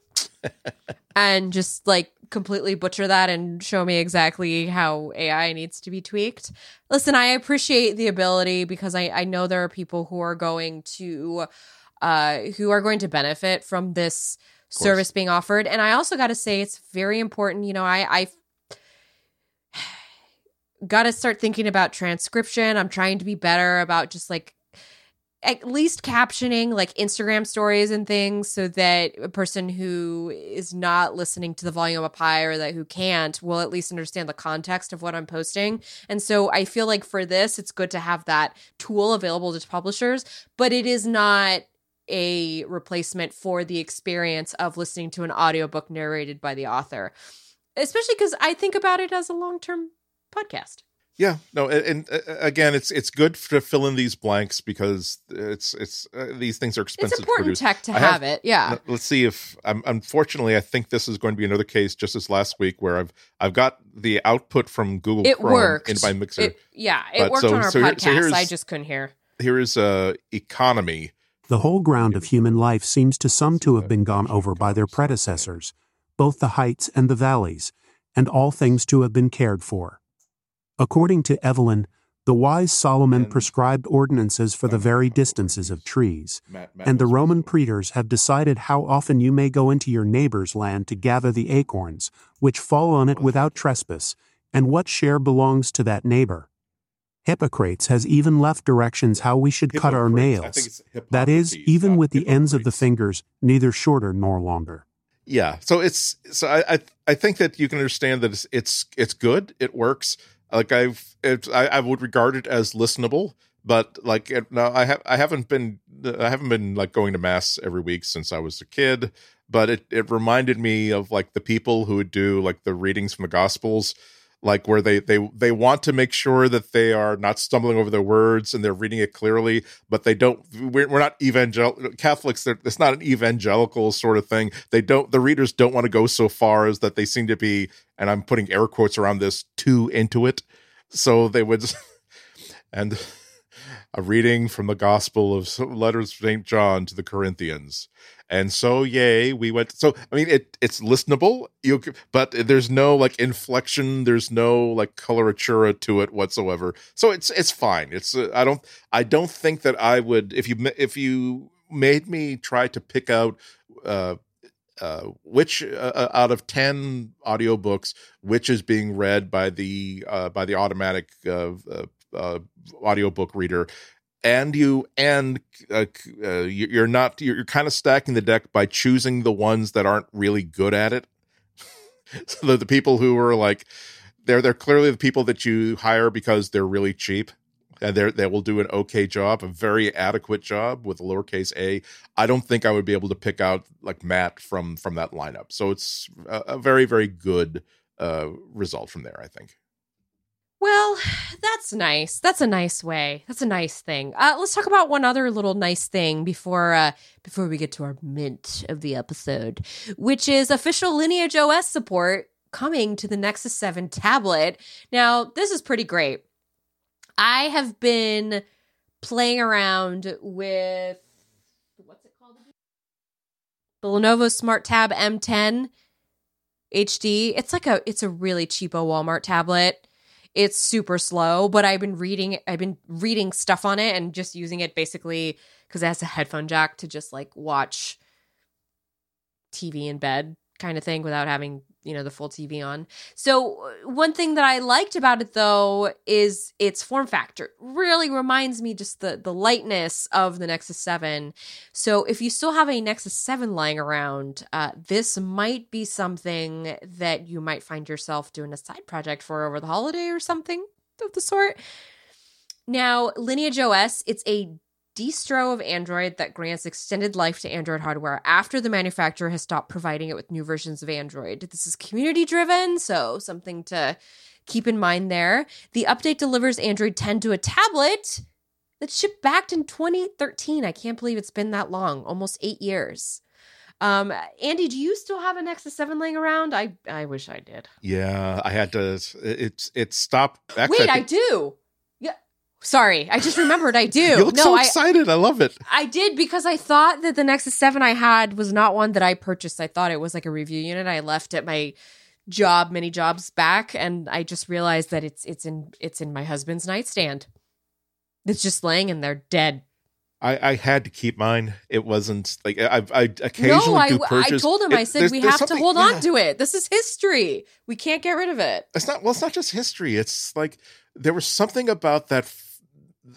and just like completely butcher that and show me exactly how AI needs to be tweaked. Listen, I appreciate the ability because I, I know there are people who are going to uh who are going to benefit from this service being offered. And I also gotta say it's very important, you know, I I gotta start thinking about transcription. I'm trying to be better about just like at least captioning like Instagram stories and things so that a person who is not listening to the volume up high or that who can't will at least understand the context of what I'm posting. And so I feel like for this, it's good to have that tool available to publishers, but it is not a replacement for the experience of listening to an audiobook narrated by the author. Especially because I think about it as a long term podcast. Yeah, no, and, and, uh, again, it's it's good to fill in these blanks because it's it's uh, these things are expensive. It's important to tech to have, have, it. Yeah. Let's see if um, unfortunately, I think this is going to be another case, just as last week, where I've I've got the output from Google it Chrome worked. in my mixer. It, yeah, it but, worked so, on our so podcast. Here, so I just couldn't hear. Here is uh, economy. The whole ground of human life seems to some to have been gone over by their predecessors, both the heights and the valleys, and all things to have been cared for. According to Evelyn, the wise Solomon prescribed ordinances for the very distances of trees, and the Roman praetors have decided how often you may go into your neighbor's land to gather the acorns, which fall on it without trespass, and what share belongs to that neighbor. Hippocrates has even left directions how we should cut our nails, that is, even with the ends of the fingers, neither shorter nor longer. Yeah, so it's so I I, I think that you can understand that it's it's, it's good, it works like I've, it's, I, I would regard it as listenable, but like it, no, I have, I haven't been, I haven't been like going to mass every week since I was a kid. But it, it reminded me of like the people who would do like the readings from the Gospels, like where they they they want to make sure that they are not stumbling over their words and they're reading it clearly, but they don't. We're, we're not evangelical Catholics. It's not an evangelical sort of thing. They don't. The readers don't want to go so far as that they seem to be and I'm putting air quotes around this too into it. So they would, and a reading from the Gospel of letters of St. John to the Corinthians. And so, yay, we went. So, I mean, it it's listenable, you, but there's no like inflection, there's no like coloratura to it whatsoever. So it's it's fine. It's uh, I don't I don't think that I would if you if you made me try to pick out uh, uh, which uh, uh, out of 10 audiobooks which is being read by the uh, by the automatic uh, uh, audiobook reader and you and you're not you're, you're kind of stacking the deck by choosing the ones that aren't really good at it so the people who are like they're they're clearly the people that you hire because they're really cheap and they they will do an okay job, a very adequate job with a lowercase a. I don't think I would be able to pick out like Matt from from that lineup. So it's a, a very very good uh, result from there. I think. Well, that's nice. That's a nice way. That's a nice thing. Uh, let's talk about one other little nice thing before uh, before we get to our mint of the episode, which is official Lineage OS support coming to the Nexus 7 tablet. Now, this is pretty great. I have been playing around with what's it called? The Lenovo Smart Tab M10 HD. It's like a it's a really cheapo Walmart tablet. It's super slow, but I've been reading I've been reading stuff on it and just using it basically cuz it has a headphone jack to just like watch TV in bed kind of thing without having you know the full TV on. So uh, one thing that I liked about it though is its form factor. Really reminds me just the the lightness of the Nexus 7. So if you still have a Nexus 7 lying around, uh, this might be something that you might find yourself doing a side project for over the holiday or something of the sort. Now, Lineage OS, it's a distro of Android that grants extended life to Android hardware after the manufacturer has stopped providing it with new versions of Android. This is community driven, so something to keep in mind there. The update delivers Android 10 to a tablet that shipped back in 2013. I can't believe it's been that long, almost eight years. Um, Andy, do you still have a Nexus 7 laying around? I I wish I did. Yeah, I had to. It's it stopped. Actually, Wait, I I do. Sorry, I just remembered I do. You look no, so excited. I love it. I did because I thought that the Nexus 7 I had was not one that I purchased. I thought it was like a review unit. I left at my job many jobs back and I just realized that it's it's in it's in my husband's nightstand. It's just laying in there dead. I, I had to keep mine. It wasn't like I I occasionally no, I, do I purchase. told him It- I said there's- we there's have to hold yeah. on to it. This is history. We can't get rid of it. It's not well. It's not just history. It's like there was something about that.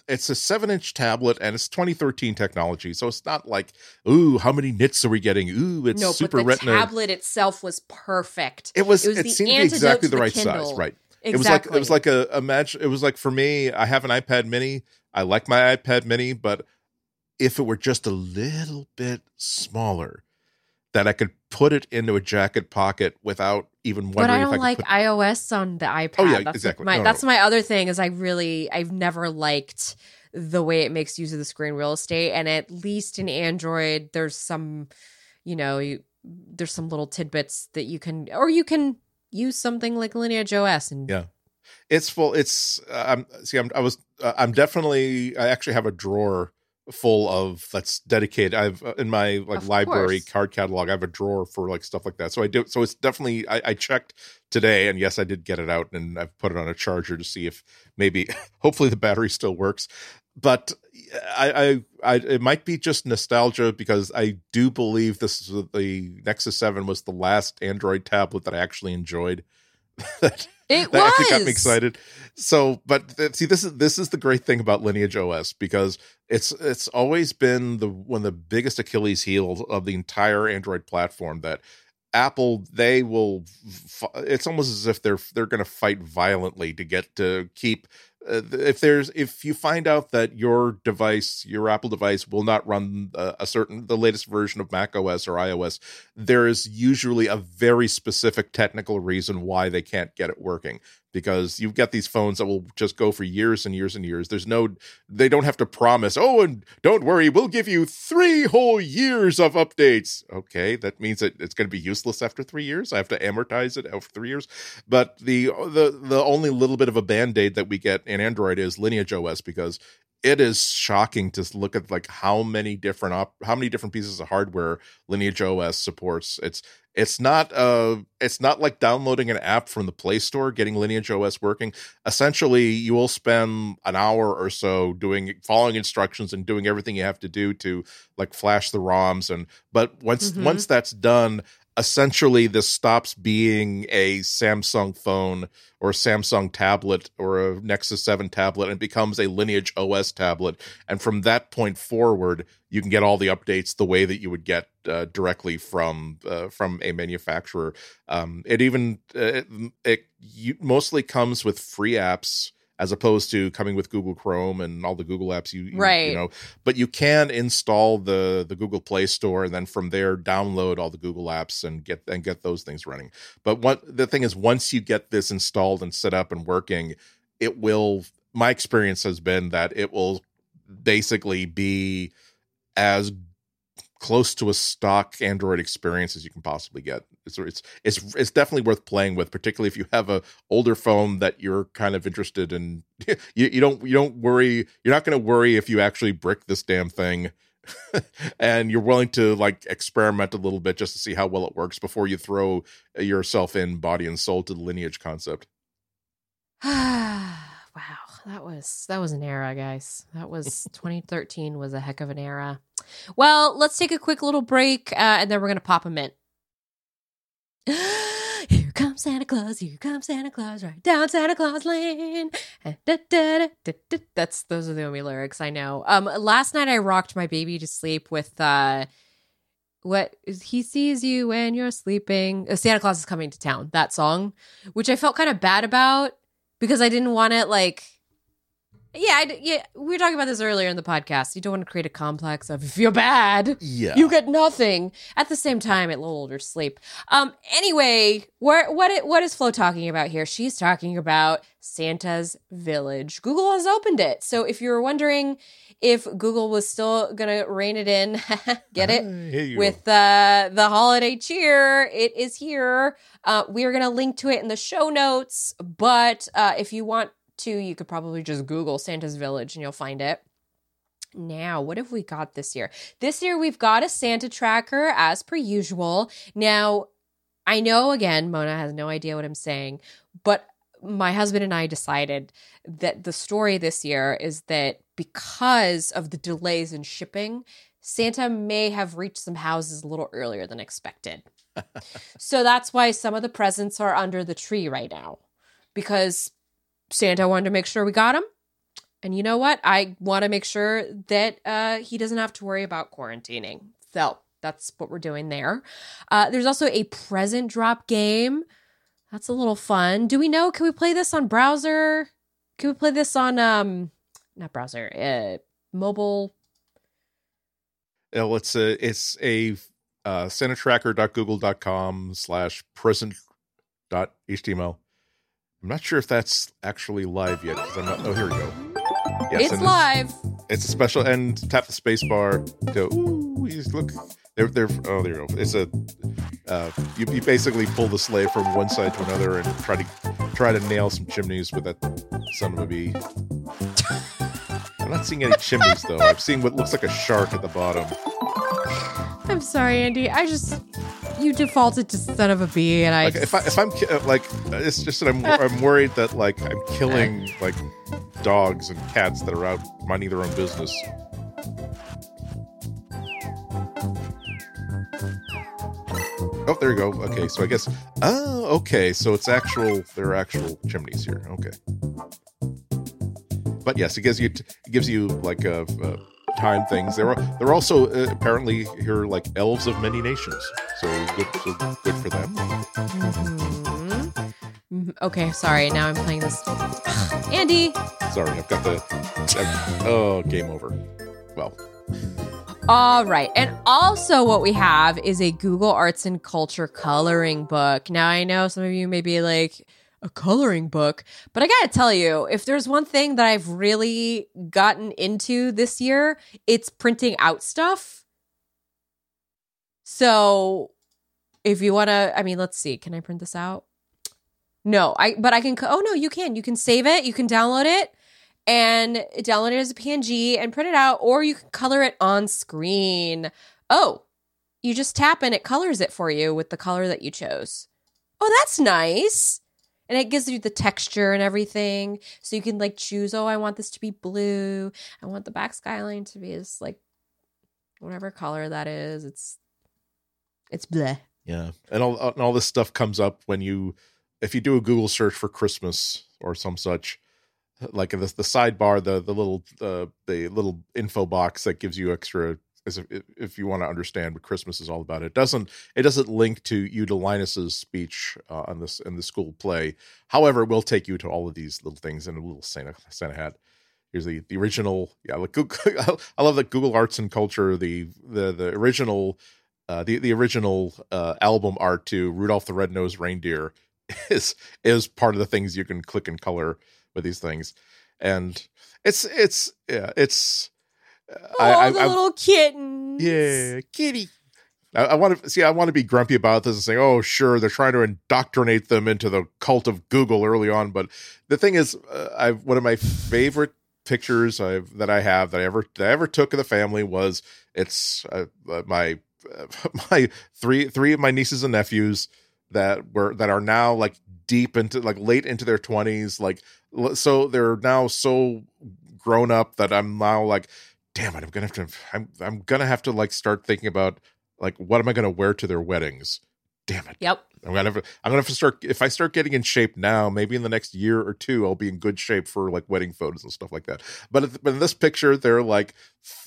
It's a seven-inch tablet, and it's 2013 technology, so it's not like, ooh, how many nits are we getting? Ooh, it's no, super but the Retina. tablet itself was perfect. it was. it It, was the seemed to be exactly to the the right Kindle. size, right? Exactly. It was like it was like a a match. It was like for me. I have an iPad Mini. I like my iPad Mini, but if it were just a little bit smaller, that I could put it into a jacket pocket without even wondering But I if don't I like put iOS on the iPad. Oh, yeah, that's exactly. My, No, that's no. my other thing is I really I've never liked the way it makes use of the screen real estate, and at least in Android, there's some, you know, you, there's some little tidbits that you can, or you can use something like Lineage OS and Yeah. it's full it's uh, i'm see i'm i was uh, i'm definitely i actually have a drawer full of that's dedicated i've uh, in my like Of library course. card catalog i have a drawer for like stuff like that. So i do so it's definitely I, I checked today and yes i did get it out and i've put it on a charger to see if maybe hopefully the battery still works. But I, I i it might be just nostalgia because i do believe this is the nexus 7 was the last android tablet that i actually enjoyed. That it that was actually got me excited. So, but th- see, this is this is the great thing about Lineage OS because it's it's always been the one of the biggest Achilles heel of the entire Android platform that Apple they will. f- It's almost as if they're they're going to fight violently to get to keep. Uh, if there's if you find out that your device your apple device will not run uh, a certain the latest version of mac os or ios there is usually a very specific technical reason why they can't get it working because you've got these phones that will just go for years and years and years. There's no they don't have to promise oh and don't worry we'll give you three whole years of updates. Okay that means that it's going to be useless after three years. I have to amortize it after three years. But the the the only little bit of a band-aid that we get in android is lineage os because it is shocking to look at like how many different op- how many different pieces of hardware lineage os supports it's it's not uh it's not like downloading an app from the play store getting lineage os working essentially you will spend an hour or so doing following instructions and doing everything you have to do to like flash the roms and but once Mhm. once that's done essentially this stops being a samsung phone or samsung tablet or a nexus 7 tablet and becomes a lineage os tablet. And from that point forward you can get all the updates the way that you would get uh, directly from uh, from a manufacturer. Um, it even uh, it, it mostly comes with free apps as opposed to coming with Google Chrome and all the Google apps you, you Right. you know but you can install the the Google Play Store and then from there download all the Google apps and get and get those things running but what the thing is once you get this installed and set up and working it will. My experience has been that it will basically be as close to a stock Android experience as you can possibly get. It's it's it's it's definitely worth playing with, particularly if you have a older phone that you're kind of interested in. You you don't you don't worry. You're not going to worry if you actually brick this damn thing. and you're willing to like experiment a little bit just to see how well it works before you throw yourself in body and soul to the lineage concept. wow, that was that was an era, guys. That was 2013 was a heck of an era. Well, let's take a quick little break, uh, and then we're gonna pop a mint. Here comes Santa Claus, here comes Santa Claus, right down Santa Claus Lane. That's those are the only lyrics I know. Um, last night I rocked my baby to sleep with uh, what he sees you when you're sleeping. Uh, Santa Claus is coming to town. That song, which I felt kind of bad about because I didn't want it like yeah, I, yeah, we were talking about this earlier in the podcast. You don't want to create a complex of if you're bad, Yeah. you get nothing. At the same time, it lulled her sleep. Um. Anyway, where what it, what is Flo talking about here? She's talking about Santa's Village. Google has opened it, so if you were wondering if Google was still gonna rein it in, get it with uh, the holiday cheer. It is here. Uh, we are going to link to it in the show notes. But uh, if you want to, you could probably just Google Santa's Village and you'll find it. Now, what have we got this year? This year, we've got a Santa tracker as per usual. Now, I know again, Mona has no idea what I'm saying, but my husband and I decided that the story this year is that because of the delays in shipping, Santa may have reached some houses a little earlier than expected. so that's why some of the presents are under the tree right now because Santa wanted to make sure we got him. And you know what? I want to make sure that uh, he doesn't have to worry about quarantining. So that's what we're doing there. Uh, there's also a present drop game. That's a little fun. Do we know? Can we play this on browser? Can we play this on um, not browser, uh, mobile? Well, it's a it's a uh, santatracker.google.com slash present.html. I'm not sure if that's actually live yet because I'm not. Oh, here we go. Yes, it's live. It's a special and tap the space bar. Go. Ooh, look. They're they're. Oh, there you go. It's a. Uh, you, you basically pull the sleigh from one side to another and try to try to nail some chimneys with that son of a bee. I'm not seeing any chimneys though. I'm seeing what looks like a shark at the bottom. I'm sorry, Andy. I just you defaulted to son of a bee, and I Like if I if I'm ki- uh, like it's just that I'm I'm worried that like I'm killing like dogs and cats that are out minding their own business. Oh, there you go. Okay, so I guess. Oh, okay. So it's actual. There are actual chimneys here. Okay. But yes, it gives you it gives you like a, uh time things. There are there are also uh, apparently here like elves of many nations. So good, so good for them. Mhm. Mhm. Okay, sorry. Now I'm playing this. Andy. Sorry, I've got the. I've- oh, game over. Well, All right. And also, what we have is a Google Arts and Culture coloring book. Now, I know some of you may be like, a coloring book, but I gotta tell you, if there's one thing that I've really gotten into this year, it's printing out stuff. So, if you wanna, I mean, let's see, can I print this out? No, I, but I can, oh no, you can. You can save it, you can download it and download it as a PNG and print it out, or you can color it on screen. Oh, you just tap and it colors it for you with the color that you chose. Oh, that's nice. And it gives you the texture and everything. So you can like choose, oh, I want this to be blue. I want the back skyline to be this like whatever color that is. It's it's bleh. yeah, and all and all this stuff comes up when you if you do a Google search for Christmas or some such. Like the the sidebar, the the little uh, the little info box that gives you extra as if, if you want to understand what Christmas is all about. It doesn't it doesn't link to you to Linus's speech uh, on this in the school play. However, it will take you to all of these little things in a little Santa Santa hat. Here's the the original. Yeah, like Google, I love that Google Arts and Culture. The the the original uh, the the original uh, album art to Rudolph the Red-Nosed Reindeer is is part of the things you can click and color. with these things, and it's it's yeah it's. Oh, I, the I, little kitten. Yeah, kitty. I, I want to see. I want to be grumpy about this and say, "Oh, sure, they're trying to indoctrinate them into the cult of Google early on." But the thing is, uh, I one of my favorite pictures I've, that I have that I ever that I ever took of the family was it's uh, uh my uh, my three three of my nieces and nephews that were that are now like deep into like late into their 20s like so they're now so grown up that I'm now like damn it I'm to have to I'm I'm to have to like start thinking about like what am I to wear to their weddings? Damn it. Yep. I'm gonna have to, I'm gonna have to start if I start getting in shape now. Maybe in the next year or two, I'll be in good shape for like wedding photos and stuff like that. But, but in this picture, they're like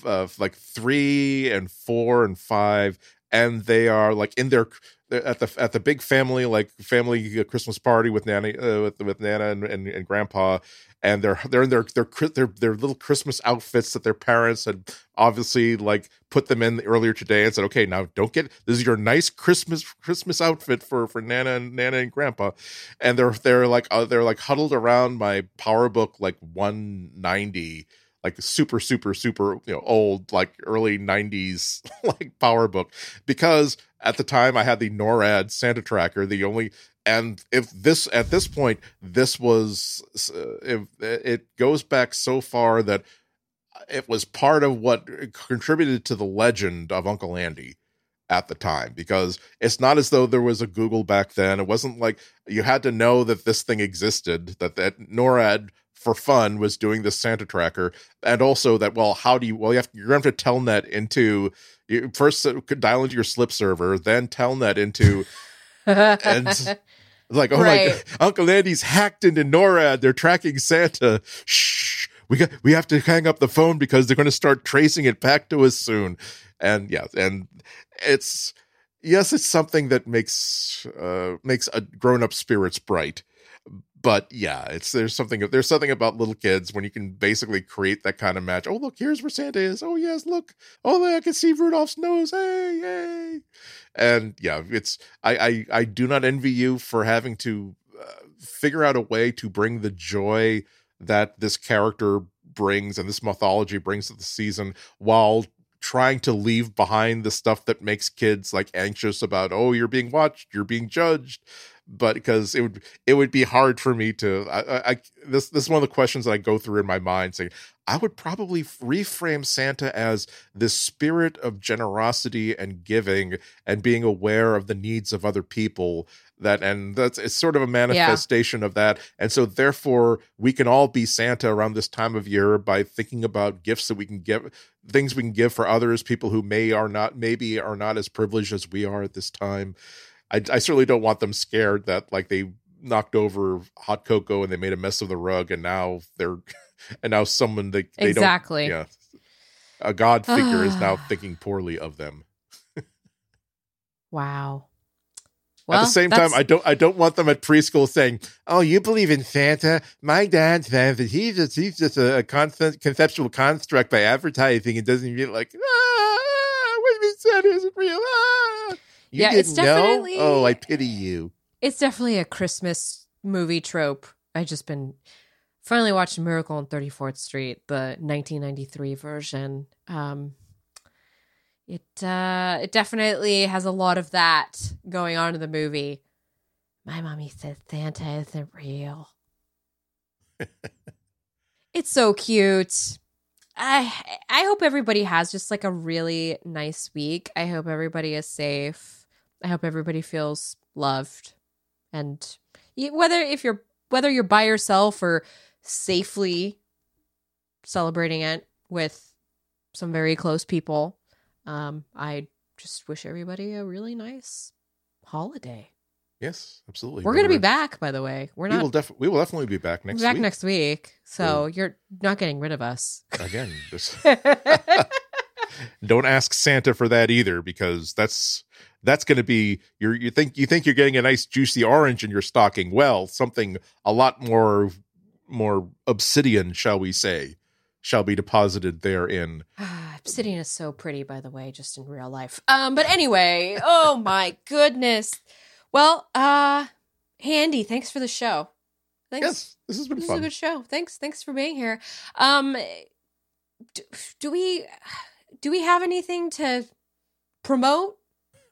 uh, like three and four and five, and they are like in their at the at the big family like family Christmas party with Nana uh, with with Nana and, and, and Grandpa, and they're they're in their their their their little Christmas outfits that their parents had obviously like put them in earlier today and said, okay, now don't get this is your nice Christmas Christmas outfit for for Nana and Nana and Grandpa, and they're they're like uh, they're like huddled around my PowerBook like 190 like super super super you know old like early 90s like PowerBook because at the time I had the NORAD Santa tracker the only and if this at this point this was if it goes back so far that it was part of what contributed to the legend of Uncle Andy at the time because it's not as though there was a Google back then. It wasn't like you had to know that this thing existed, that that NORAD for fun was doing this Santa tracker, and also that well, how do you well you have you're going to have to telnet into you first dial into your SLIP server, then telnet into and like, oh right. my god, Uncle Andy's hacked into NORAD. They're tracking Santa. Shh. We got we have to hang up the phone because they're going to start tracing it back to us soon. And yeah, and it's yes, it's something that makes uh makes a grown up spirits bright but yeah, it's there's something there's something about little kids when you can basically create that kind of match. Oh look, here's where Santa is. Oh yes, look. Oh I can see Rudolph's nose. Hey, hey. And yeah, it's I I, I do not envy you for having to uh, figure out a way to bring the joy that this character brings and this mythology brings to the season while trying to leave behind the stuff that makes kids like anxious about oh you're being watched you're being judged but because it would it would be hard for me to I, I, this this is one of the questions that I go through in my mind saying I would probably reframe Santa as this spirit of generosity and giving and being aware of the needs of other people that and that's it's sort of a manifestation yeah. of that and so therefore we can all be Santa around this time of year by thinking about gifts that we can give things we can give for others people who may are not maybe are not as privileged as we are at this time I, I certainly don't want them scared that like they knocked over hot cocoa and they made a mess of the rug and now they're and now someone they, they don't exactly yeah a god figure is now thinking poorly of them wow well, at the same time, I don't I don't want them at preschool saying, "Oh, you believe in Santa? My dad says that he's just he's just a, a concept, conceptual construct by advertising and doesn't even like ah, what do you mean Santa isn't real? Ah. You yeah, it's definitely. Know? Oh, I pity you. It's definitely a Christmas movie trope. I just been finally watched Miracle on 34th Street, the 1993 version. Um, it uh, it definitely has a lot of that going on in the movie. My mommy said Santa isn't real. it's so cute. I I hope everybody has just like a really nice week. I hope everybody is safe. I hope everybody feels loved and whether if you're whether you're by yourself or safely celebrating it with some very close people um i just wish everybody a really nice holiday. Yes absolutely. We're gonna be back by the way. We're not we will, def- we will definitely be back next back week. next week so you're not getting rid of us. Again just don't ask santa for that either because that's that's going to be you you think you think you're getting a nice juicy orange in your stocking well something a lot more more obsidian shall we say shall be deposited therein obsidian is so pretty by the way just in real life um but anyway oh my goodness well uh handy thanks for the show Thanks. Yes, this has been this fun. is a good show. Thanks. Thanks for being here. Um, do, do we do we have anything to promote?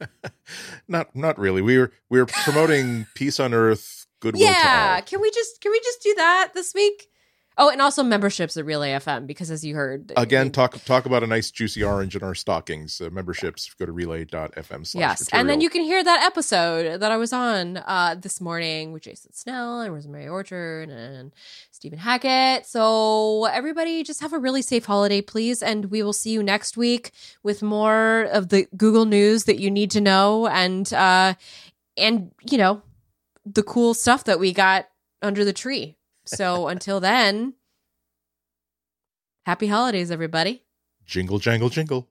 not not really. We were we were promoting peace on earth, goodwill yeah. Can we just can we just do that this week? Oh, and also memberships at Relay FM because as you heard Again, talk talk about a nice juicy orange in our stockings. Uh, memberships, go to relay.fm slash Yes, and then you can hear that episode that I was on uh, this morning with Jason Snell and Rosemary Orchard and Stephen Hackett. So everybody, just have a really safe holiday, please, and we will see you next week with more of the Google news that you need to know and uh, and you know the cool stuff that we got under the tree. So until then, happy holidays, everybody. Jingle jangle jingle.